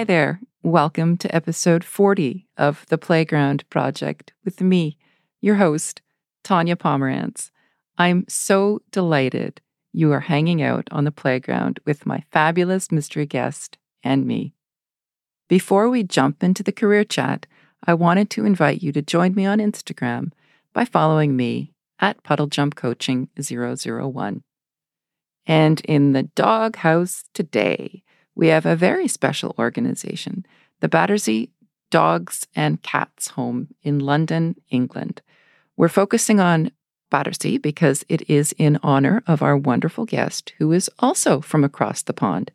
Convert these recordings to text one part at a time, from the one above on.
Hi there. Welcome to episode 40 of The Playground Project with me, your host, Tanya Pomerantz. I'm so delighted you are hanging out on the playground with my fabulous mystery guest and me. Before we jump into the career chat, I wanted to invite you to join me on Instagram by following me at puddlejumpcoaching001. And in the doghouse today, we have a very special organization, the Battersea Dogs and Cats Home in London, England. We're focusing on Battersea because it is in honor of our wonderful guest who is also from across the pond.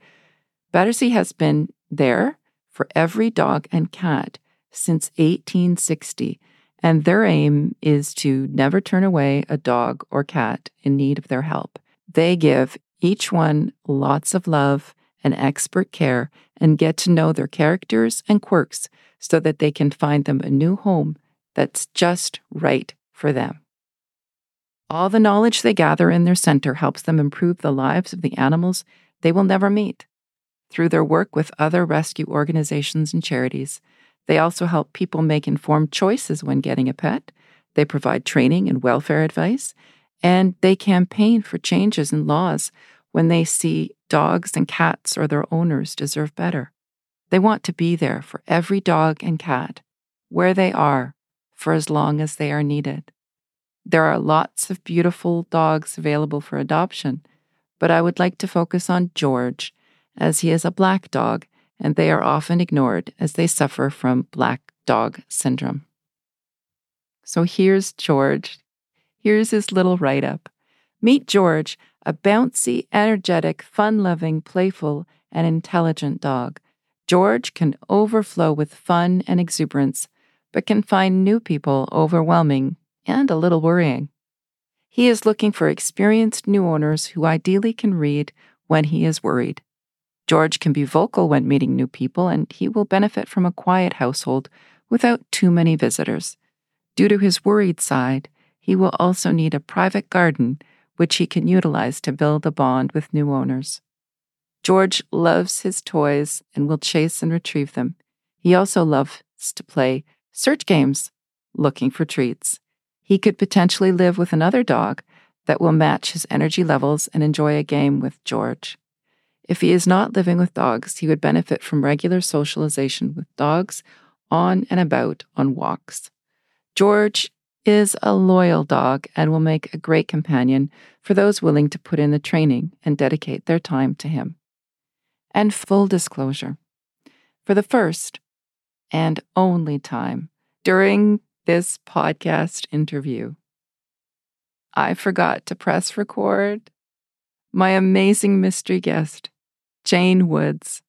Battersea has been there for every dog and cat since 1860, and their aim is to never turn away a dog or cat in need of their help. They give each one lots of love and expert care and get to know their characters and quirks so that they can find them a new home that's just right for them. All the knowledge they gather in their center helps them improve the lives of the animals they will never meet. Through their work with other rescue organizations and charities, they also help people make informed choices when getting a pet. They provide training and welfare advice, and they campaign for changes in laws when they see dogs and cats or their owners deserve better. They want to be there for every dog and cat, where they are, for as long as they are needed. There are lots of beautiful dogs available for adoption, but I would like to focus on George, as he is a black dog and they are often ignored as they suffer from black dog syndrome. So here's George. Here's his little write up. Meet George, a bouncy, energetic, fun loving, playful, and intelligent dog. George can overflow with fun and exuberance, but can find new people overwhelming and a little worrying. He is looking for experienced new owners who ideally can read when he is worried. George can be vocal when meeting new people, and he will benefit from a quiet household without too many visitors. Due to his worried side, he will also need a private garden which he can utilize to build a bond with new owners. George loves his toys and will chase and retrieve them. He also loves to play search games, looking for treats. He could potentially live with another dog that will match his energy levels and enjoy a game with George. If he is not living with dogs, he would benefit from regular socialization with dogs on and about on walks. George is a loyal dog and will make a great companion for those willing to put in the training and dedicate their time to him. And full disclosure for the first and only time during this podcast interview, I forgot to press record. My amazing mystery guest, Jane Woods,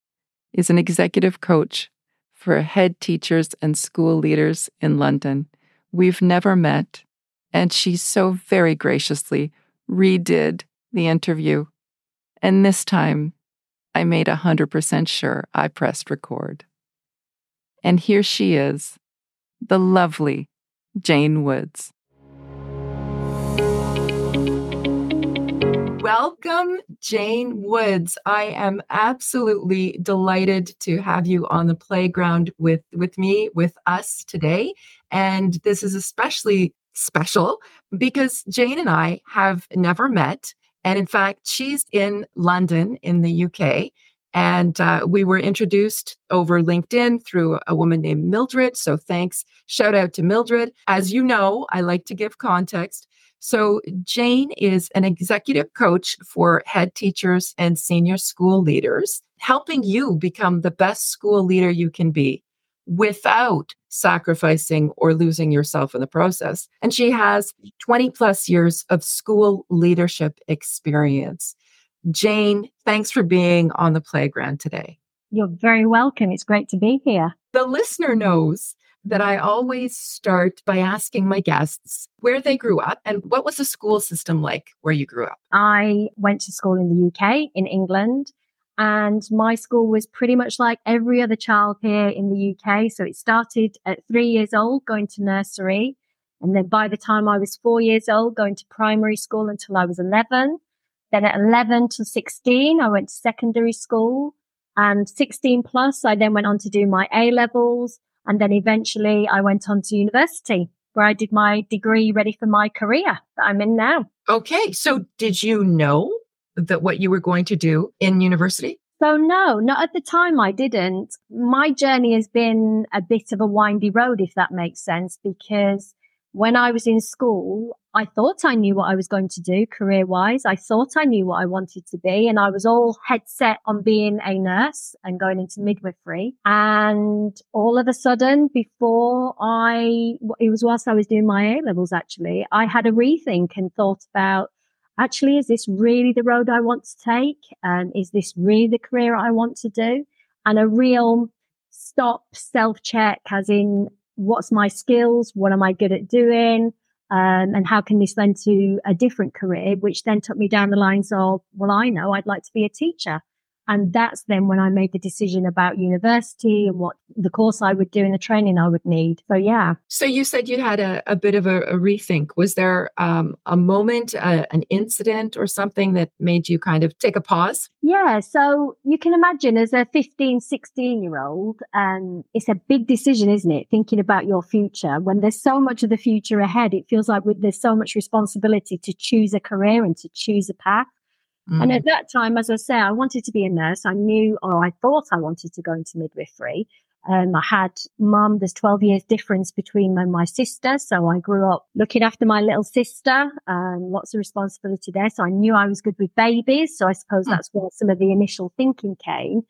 is an executive coach for head teachers and school leaders in London. We've never met, and she so very graciously redid the interview. And this time, I made 100% sure I pressed record. And here she is, the lovely Jane Woods. Welcome, Jane Woods. I am absolutely delighted to have you on the playground with, with me, with us today. And this is especially special because Jane and I have never met. And in fact, she's in London in the UK. And uh, we were introduced over LinkedIn through a woman named Mildred. So thanks. Shout out to Mildred. As you know, I like to give context. So Jane is an executive coach for head teachers and senior school leaders, helping you become the best school leader you can be without sacrificing or losing yourself in the process. And she has 20 plus years of school leadership experience. Jane, thanks for being on the playground today. You're very welcome. It's great to be here. The listener knows that I always start by asking my guests where they grew up and what was the school system like where you grew up? I went to school in the UK, in England, and my school was pretty much like every other child here in the UK. So it started at three years old, going to nursery. And then by the time I was four years old, going to primary school until I was 11. Then at 11 to 16, I went to secondary school. And 16 plus, I then went on to do my A levels. And then eventually I went on to university where I did my degree ready for my career that I'm in now. Okay. So did you know that what you were going to do in university? So no, not at the time I didn't. My journey has been a bit of a windy road, if that makes sense, because when I was in school, I thought I knew what I was going to do career wise. I thought I knew what I wanted to be and I was all head set on being a nurse and going into midwifery. And all of a sudden, before I, it was whilst I was doing my A levels actually, I had a rethink and thought about, actually, is this really the road I want to take? And is this really the career I want to do? And a real stop self check as in, what's my skills? What am I good at doing? Um, and how can this lend to a different career, which then took me down the lines of, well, I know I'd like to be a teacher. And that's then when I made the decision about university and what the course I would do and the training I would need. So, yeah. So, you said you had a, a bit of a, a, rethink. Was there um, a moment, uh, an incident, or something that made you kind of take a pause? Yeah. So, you can imagine as a 15, 16 year old, um, it's a big decision, isn't it? Thinking about your future. When there's so much of the future ahead, it feels like there's so much responsibility to choose a career and to choose a path. Mm. And at that time, as I say, I wanted to be a nurse. I knew, or I thought I wanted to go into midwifery. Um, I had mum, there's 12 years difference between and my sister. So I grew up looking after my little sister. Um, lots of responsibility there. So I knew I was good with babies. So I suppose mm. that's where some of the initial thinking came.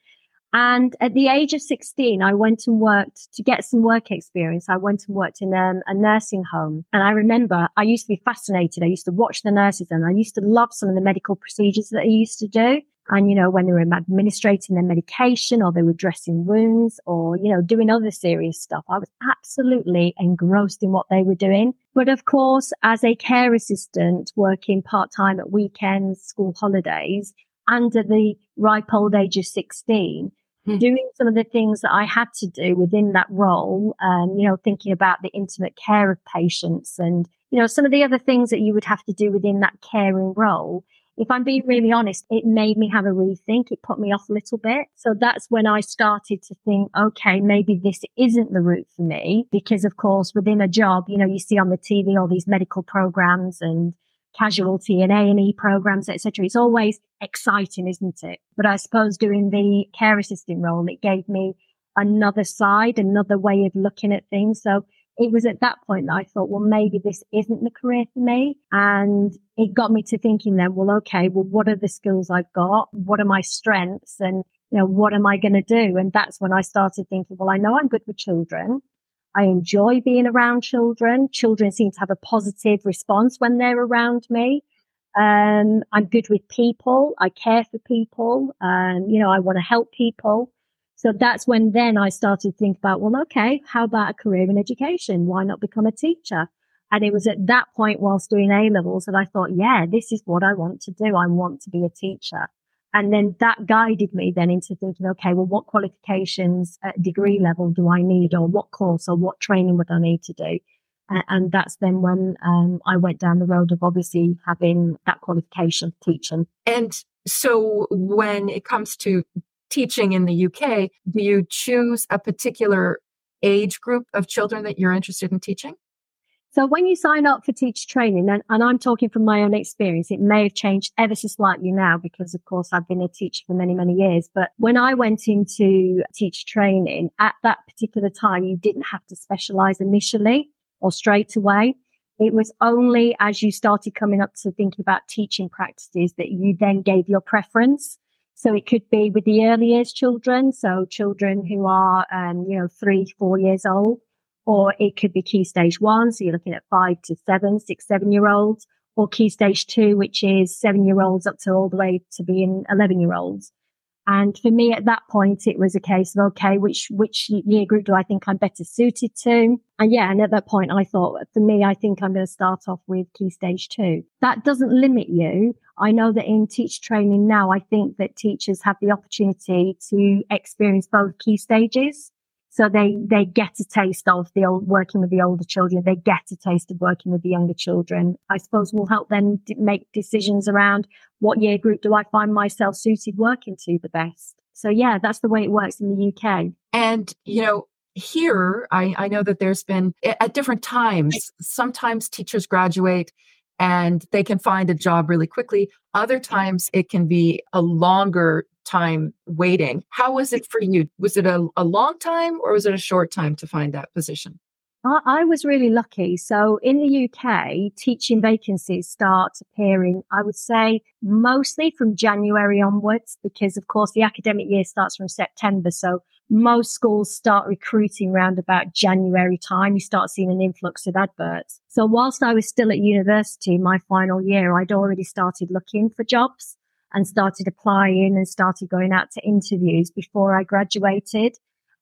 And at the age of 16, I went and worked to get some work experience. I went and worked in um, a nursing home. And I remember I used to be fascinated. I used to watch the nurses and I used to love some of the medical procedures that they used to do. And, you know, when they were administrating their medication or they were dressing wounds or, you know, doing other serious stuff, I was absolutely engrossed in what they were doing. But of course, as a care assistant working part time at weekends, school holidays, under the ripe old age of 16, mm. Doing some of the things that I had to do within that role, um, you know, thinking about the intimate care of patients and, you know, some of the other things that you would have to do within that caring role. If I'm being really honest, it made me have a rethink. It put me off a little bit. So that's when I started to think, okay, maybe this isn't the route for me. Because of course, within a job, you know, you see on the TV all these medical programs and casualty and A&E programs, etc. It's always exciting, isn't it? But I suppose doing the care assistant role, it gave me another side, another way of looking at things. So it was at that point that I thought, well, maybe this isn't the career for me. And it got me to thinking then, well, okay, well, what are the skills I've got? What are my strengths? And, you know, what am I going to do? And that's when I started thinking, well, I know I'm good with children. I enjoy being around children. Children seem to have a positive response when they're around me. Um, I'm good with people. I care for people. Um, you know, I want to help people. So that's when then I started to think about, well, okay, how about a career in education? Why not become a teacher? And it was at that point whilst doing A levels that I thought, yeah, this is what I want to do. I want to be a teacher. And then that guided me then into thinking, okay, well, what qualifications at degree level do I need or what course or what training would I need to do? And, that's then when um, I went down the road of obviously having that qualification teaching. And so when it comes to teaching in the UK, do you choose a particular age group of children that you're interested in teaching? So when you sign up for teacher training, and, and, I'm talking from my own experience, it may have changed ever so slightly now because of course I've been a teacher for many, many years. But when I went into teacher training at that particular time, you didn't have to specialize initially or straight away. It was only as you started coming up to thinking about teaching practices that you then gave your preference. So it could be with the early years children. So children who are, um, you know, three, four years old or it could be key stage one. So you're looking at five to seven, six, seven year olds or key stage two, which is seven year olds up to all the way to being 11 year olds. And for me at that point, it was a case of, okay, which, which year group do I think I'm better suited to? And yeah, and at that point, I thought for me, I think I'm going to start off with key stage two. That doesn't limit you. I know that in teacher training now, I think that teachers have the opportunity to experience both key stages. So they, they get a taste of the old working with the older children. They get a taste of working with the younger children. I suppose will help them d- make decisions around what year group do I find myself suited working to the best. So yeah, that's the way it works in the UK. And, you know, here, I, I know that there's been at different times, sometimes teachers graduate and they can find a job really quickly. Other times it can be a longer time waiting. How was it for you? Was it a, a long time or was it a short time to find that position? I, was really lucky. So in the UK, teaching vacancies start appearing, I would say, mostly from January onwards, because of course the academic year starts from September. So most schools start recruiting around about January time. You start seeing an influx of adverts. So whilst I was still at university, my final year, I'd already started looking for jobs and started applying and started going out to interviews before I graduated.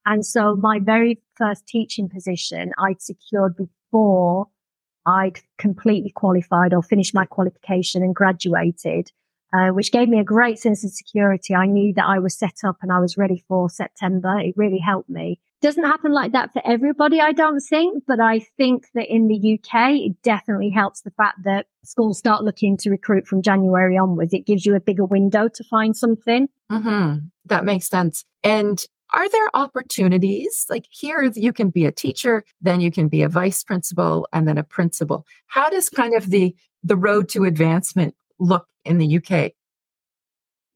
And so my very first teaching position I'd secured before I'd completely qualified or finished my qualification and graduated uh, which gave me a great sense of security. I knew that I was set up and I was ready for September. It really helped me. Doesn't happen like that for everybody, I don't think, but I think that in the UK, it definitely helps the fact that schools start looking to recruit from January onwards. It gives you a bigger window to find something. Mm-hmm. That makes sense. And are there opportunities like here you can be a teacher then you can be a vice principal and then a principal how does kind of the the road to advancement look in the UK?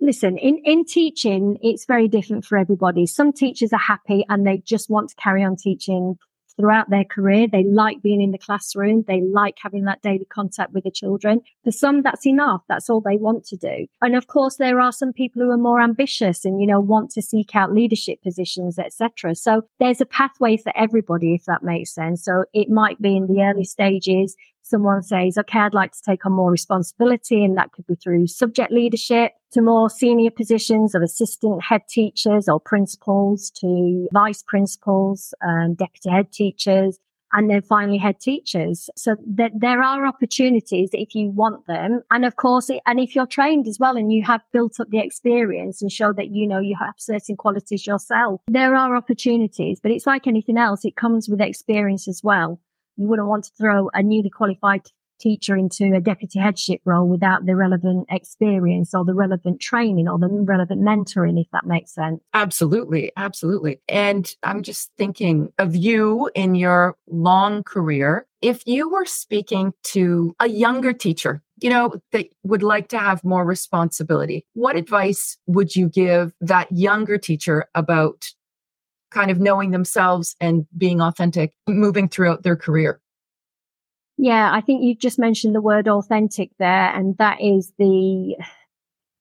Listen, in, in teaching, it's very different for everybody. Some teachers are happy and they just want to carry on teaching throughout their career. They like being in the classroom. They like having that daily contact with the children. For some, that's enough. That's all they want to do. And of course, there are some people who are more ambitious and, you know, want to seek out leadership positions, etc. So there's a pathway for everybody, if that makes sense. So it might be in the early stages someone says, okay, I'd like to take on more responsibility. And that could be through subject leadership to more senior positions of assistant head teachers or principals to vice principals and deputy head teachers. And then finally head teachers. So that there are opportunities if you want them. And of course, and if you're trained as well and you have built up the experience and show that, you know, you have certain qualities yourself, there are opportunities, but it's like anything else. It comes with experience as well you wouldn't want to throw a newly qualified teacher into a deputy headship role without the relevant experience or the relevant training or the relevant mentoring, if that makes sense. Absolutely. Absolutely. And I'm just thinking of you in your long career. If you were speaking to a younger teacher, you know, that would like to have more responsibility, what advice would you give that younger teacher about kind of knowing themselves and being authentic moving throughout their career? Yeah, I think you just mentioned the word authentic there, and that is the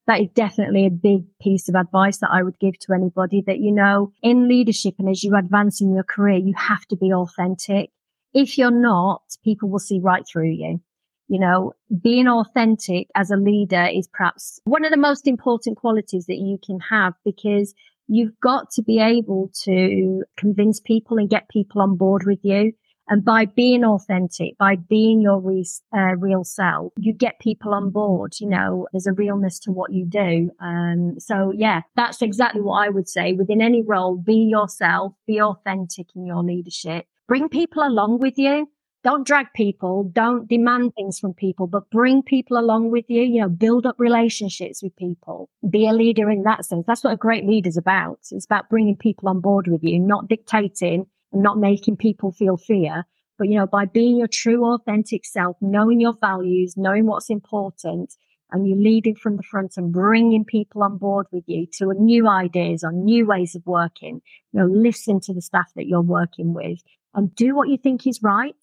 that is definitely a big piece of advice that I would give to anybody that, you know, in leadership and as you advance in your career, you have to be authentic. If you're not, people will see right through you. You know, being authentic as a leader is perhaps one of the most important qualities that you can have because you've got to be able to convince people and get people on board with you. And by being authentic, by being your re- uh, real self, you get people on board. You know, there's a realness to what you do. Um, so yeah, that's exactly what I would say within any role. Be yourself, be authentic in your leadership, bring people along with you don't drag people, don't demand things from people, but bring people along with you, you know, build up relationships with people, be a leader in that sense. That's what a great leader is about. It's about bringing people on board with you, not dictating and not making people feel fear. But, you know, by being your true, authentic self, knowing your values, knowing what's important, and you leading from the front and bringing people on board with you to new ideas or new ways of working. You know, listen to the staff that you're working with and do what you think is right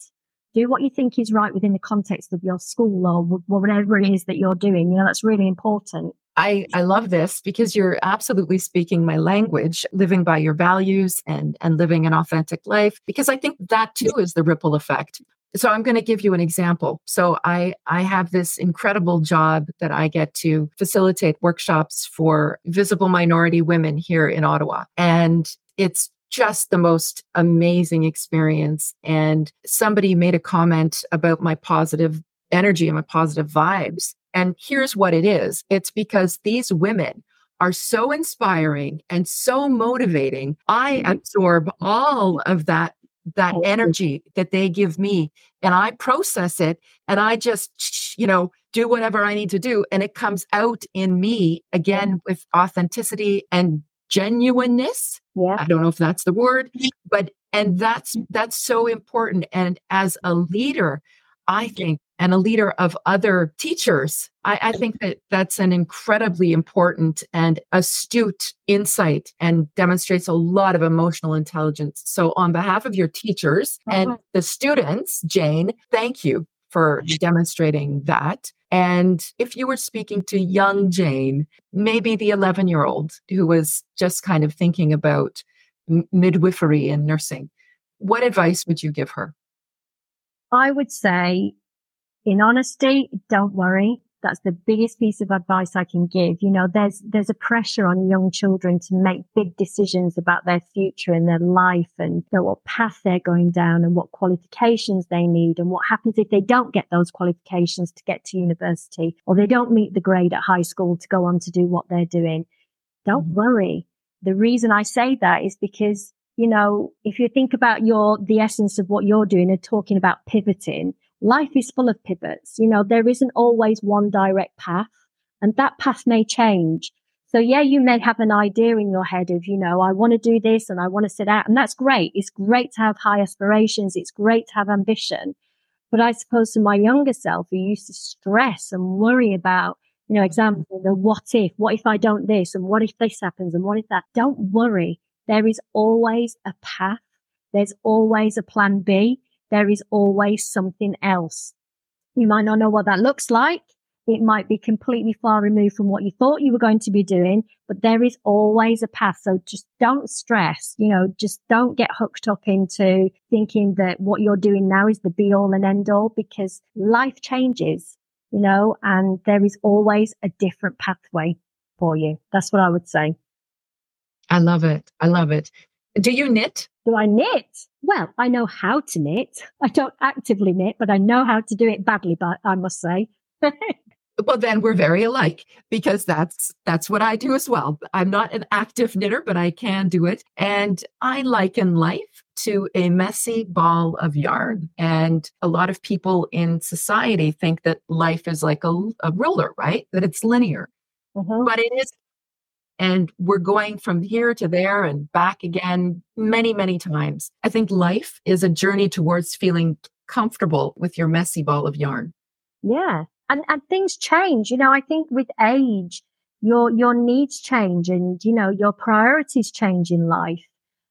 do what you think is right within the context of your school or whatever it is that you're doing. You know, that's really important. I, I love this because you're absolutely speaking my language, living by your values and, and living an authentic life, because I think that too is the ripple effect. So I'm going to give you an example. So I, I have this incredible job that I get to facilitate workshops for visible minority women here in Ottawa. And it's just the most amazing experience. And somebody made a comment about my positive energy and my positive vibes. And here's what it is it's because these women are so inspiring and so motivating. I mm-hmm. absorb all of that that energy that they give me and I process it and I just you know do whatever I need to do and it comes out in me again with authenticity and genuineness. Yeah. I don't know if that's the word, but and that's mm-hmm. that's so important. And as a leader, I think, and a leader of other teachers, I, I, think that that's an incredibly important and astute insight and demonstrates a lot of emotional intelligence. So, on behalf of your teachers and the students, Jane, thank you for demonstrating that. And if you were speaking to young Jane, maybe the 11 year old who was just kind of thinking about midwifery and nursing, what advice would you give her? I would say, in honesty, don't worry. That's the biggest piece of advice I can give. You know, there's, there's a pressure on young children to make big decisions about their future and their life and you know, what path they're going down and what qualifications they need and what happens if they don't get those qualifications to get to university or they don't meet the grade at high school to go on to do what they're doing. Don't mm-hmm. worry. The reason I say that is because you know, if you think about your, the essence of what you're doing and talking about pivoting, life is full of pivots. You know, there isn't always one direct path and that path may change. So yeah, you may have an idea in your head of, you know, I want to do this and I want to sit out and that's great. It's great to have high aspirations. It's great to have ambition. But I suppose to my younger self who used to stress and worry about, you know, example, the what if, what if I don't this and what if this happens and what if that? Don't worry. There is always a path. There's always a plan B. There is always something else. You might not know what that looks like. It might be completely far removed from what you thought you were going to be doing, but there is always a path. So just don't stress, you know, just don't get hooked up into thinking that what you're doing now is the be all and end all because life changes, you know, and there is always a different pathway for you. That's what I would say. I love it. I love it. Do you knit? Do I knit? Well, I know how to knit. I don't actively knit, but I know how to do it badly, but I must say. well then we're very alike because that's that's what I do as well. I'm not an active knitter, but I can do it. And I liken life to a messy ball of yarn. And a lot of people in society think that life is like a, a ruler, right? That it's linear. Mm-hmm. But it is and we're going from here to there and back again many, many times. I think life is a journey towards feeling comfortable with your messy ball of yarn. Yeah. And, and things change. You know, I think with age, your, your needs change and, you know, your priorities change in life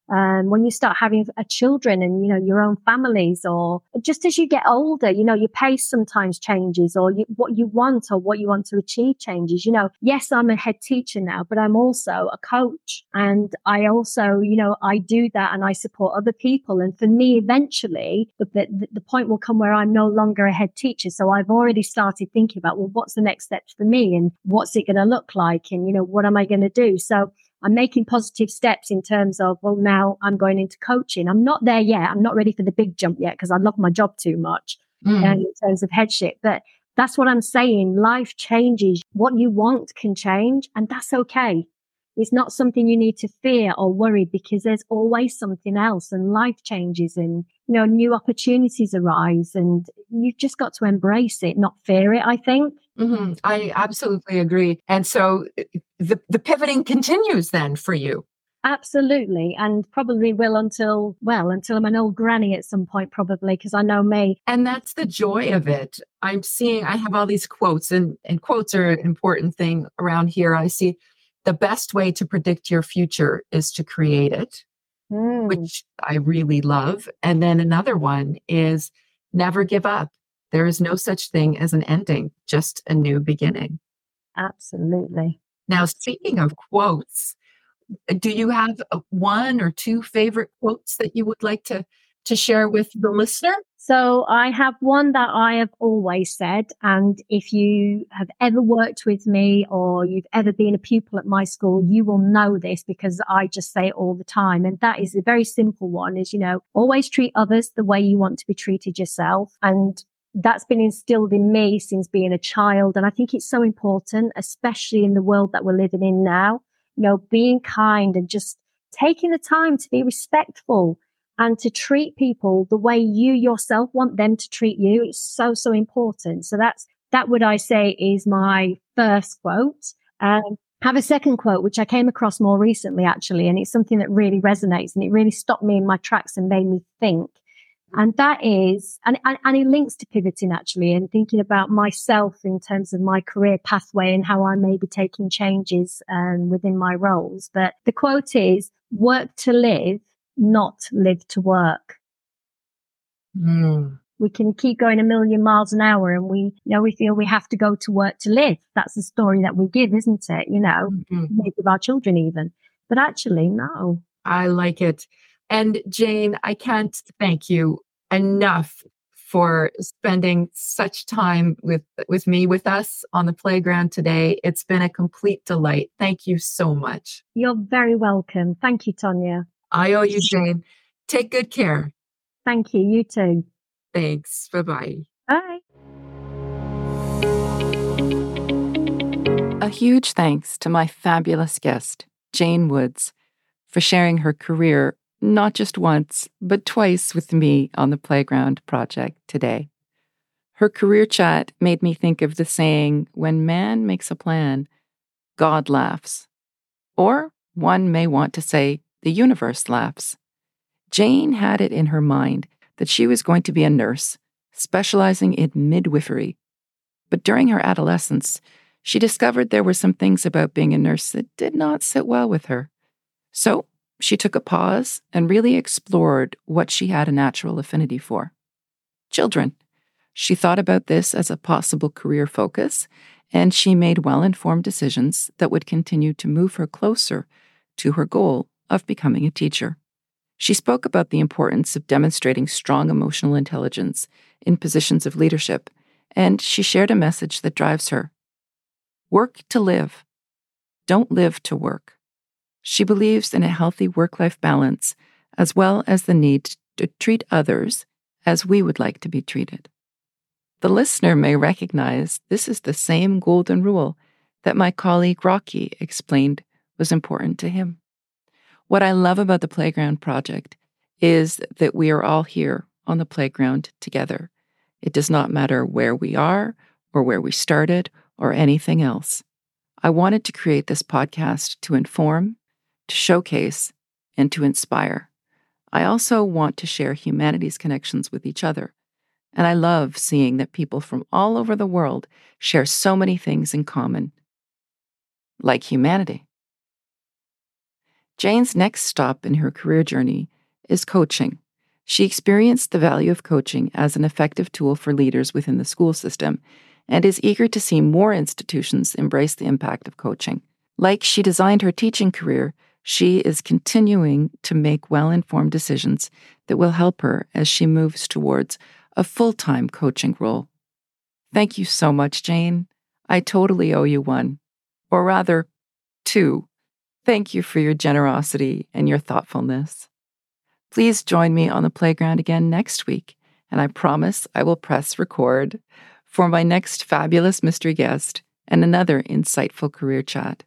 um, when you start having a children and you know your own families or just as you get older you know your pace sometimes changes or you, what you want or what you want to achieve changes. You know yes i'm a head teacher now but i'm also a coach. And i also you know i do that and i support other people. And for me eventually the, the, point will come where i'm no longer a head teacher. So i've already started thinking about well what's the next steps for me and what's it going to look like and you know what am i going to do? So I'm making positive steps in terms of, well, now I'm going into coaching. I'm not there yet. I'm not ready for the big jump yet because I love my job too much mm. in terms of headship. But that's what I'm saying. Life changes. What you want can change and that's okay. It's not something you need to fear or worry because there's always something else and life changes and, you know, new opportunities arise and you've just got to embrace it, not fear it, I think. Mm-hmm. I absolutely agree. And so uh, the, the pivoting continues then for you. Absolutely. And probably will until, well, until I'm an old granny at some point, probably, because I know me. And that's the joy of it. I'm seeing, I have all these quotes, and, and quotes are an important thing around here. I see the best way to predict your future is to create it, mm. which I really love. And then another one is never give up. There is no such thing as an ending, just a new beginning. Absolutely. Now, speaking of quotes, do you have one or two favorite quotes that you would like to, to share with the listener? So I have one that I have always said. And if you have ever worked with me or you've ever been a pupil at my school, you will know this because I just say it all the time. And that is a very simple one is, you know, always treat others the way you want to be treated yourself. And that's been instilled in me since being a child. And I think it's so important, especially in the world that we're living in now, you know, being kind and just taking the time to be respectful and to treat people the way you yourself want them to treat you. It's so, so important. So that's, that would I say is my first quote. And have a second quote, which I came across more recently, actually, and it's something that really resonates and it really stopped me in my tracks and made me think. And that is, and, and, and it links to pivoting actually and thinking about myself in terms of my career pathway and how I may be taking changes um, within my roles. But the quote is work to live, not live to work. Mm we can keep going a million miles an hour and we, you know, we feel we have to go to work to live. That's the story that we give, isn't it? You know, mm-hmm. maybe of our children even. But actually, no. I like it. And Jane, I can't thank you enough for spending such time with with me with us on the playground today. It's been a complete delight. Thank you so much. You're very welcome. Thank you, Tonya. I owe you, Jane. Take good care. Thank you. You too. Thanks. Bye-bye. Bye. A huge thanks to my fabulous guest, Jane Woods, for sharing her career not just once, but twice with me on the Playground Project today. Her career chat made me think of the saying, when man makes a plan, God laughs. Or one may want to say, the universe laughs. Jane had it in her mind that she was going to be a nurse, specializing in midwifery. But during her adolescence, she discovered there were some things about being a nurse that did not sit well with her. So she took a pause and really explored what she had a natural affinity for children. She thought about this as a possible career focus, and she made well informed decisions that would continue to move her closer to her goal of becoming a teacher. She spoke about the importance of demonstrating strong emotional intelligence in positions of leadership, and she shared a message that drives her Work to live. Don't live to work. She believes in a healthy work life balance, as well as the need to treat others as we would like to be treated. The listener may recognize this is the same golden rule that my colleague Rocky explained was important to him. What I love about the Playground Project is that we are all here on the playground together. It does not matter where we are or where we started or anything else. I wanted to create this podcast to inform, to showcase, and to inspire. I also want to share humanity's connections with each other. And I love seeing that people from all over the world share so many things in common, like humanity. Jane's next stop in her career journey is coaching. She experienced the value of coaching as an effective tool for leaders within the school system and is eager to see more institutions embrace the impact of coaching. Like she designed her teaching career, she is continuing to make well informed decisions that will help her as she moves towards a full time coaching role. Thank you so much, Jane. I totally owe you one, or rather, two. Thank you for your generosity and your thoughtfulness. Please join me on the playground again next week, and I promise I will press record for my next fabulous mystery guest and another insightful career chat.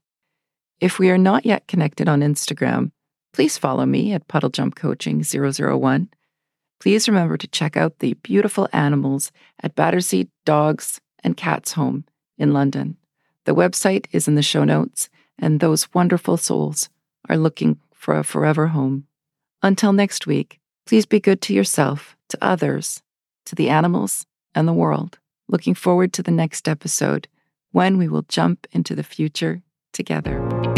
If we are not yet connected on Instagram, please follow me at Puddle Jump Coaching 001. Please remember to check out the beautiful animals at Battersea Dogs and Cats Home in London. The website is in the show notes, and those wonderful souls are looking for a forever home. Until next week, please be good to yourself, to others, to the animals, and the world. Looking forward to the next episode when we will jump into the future together.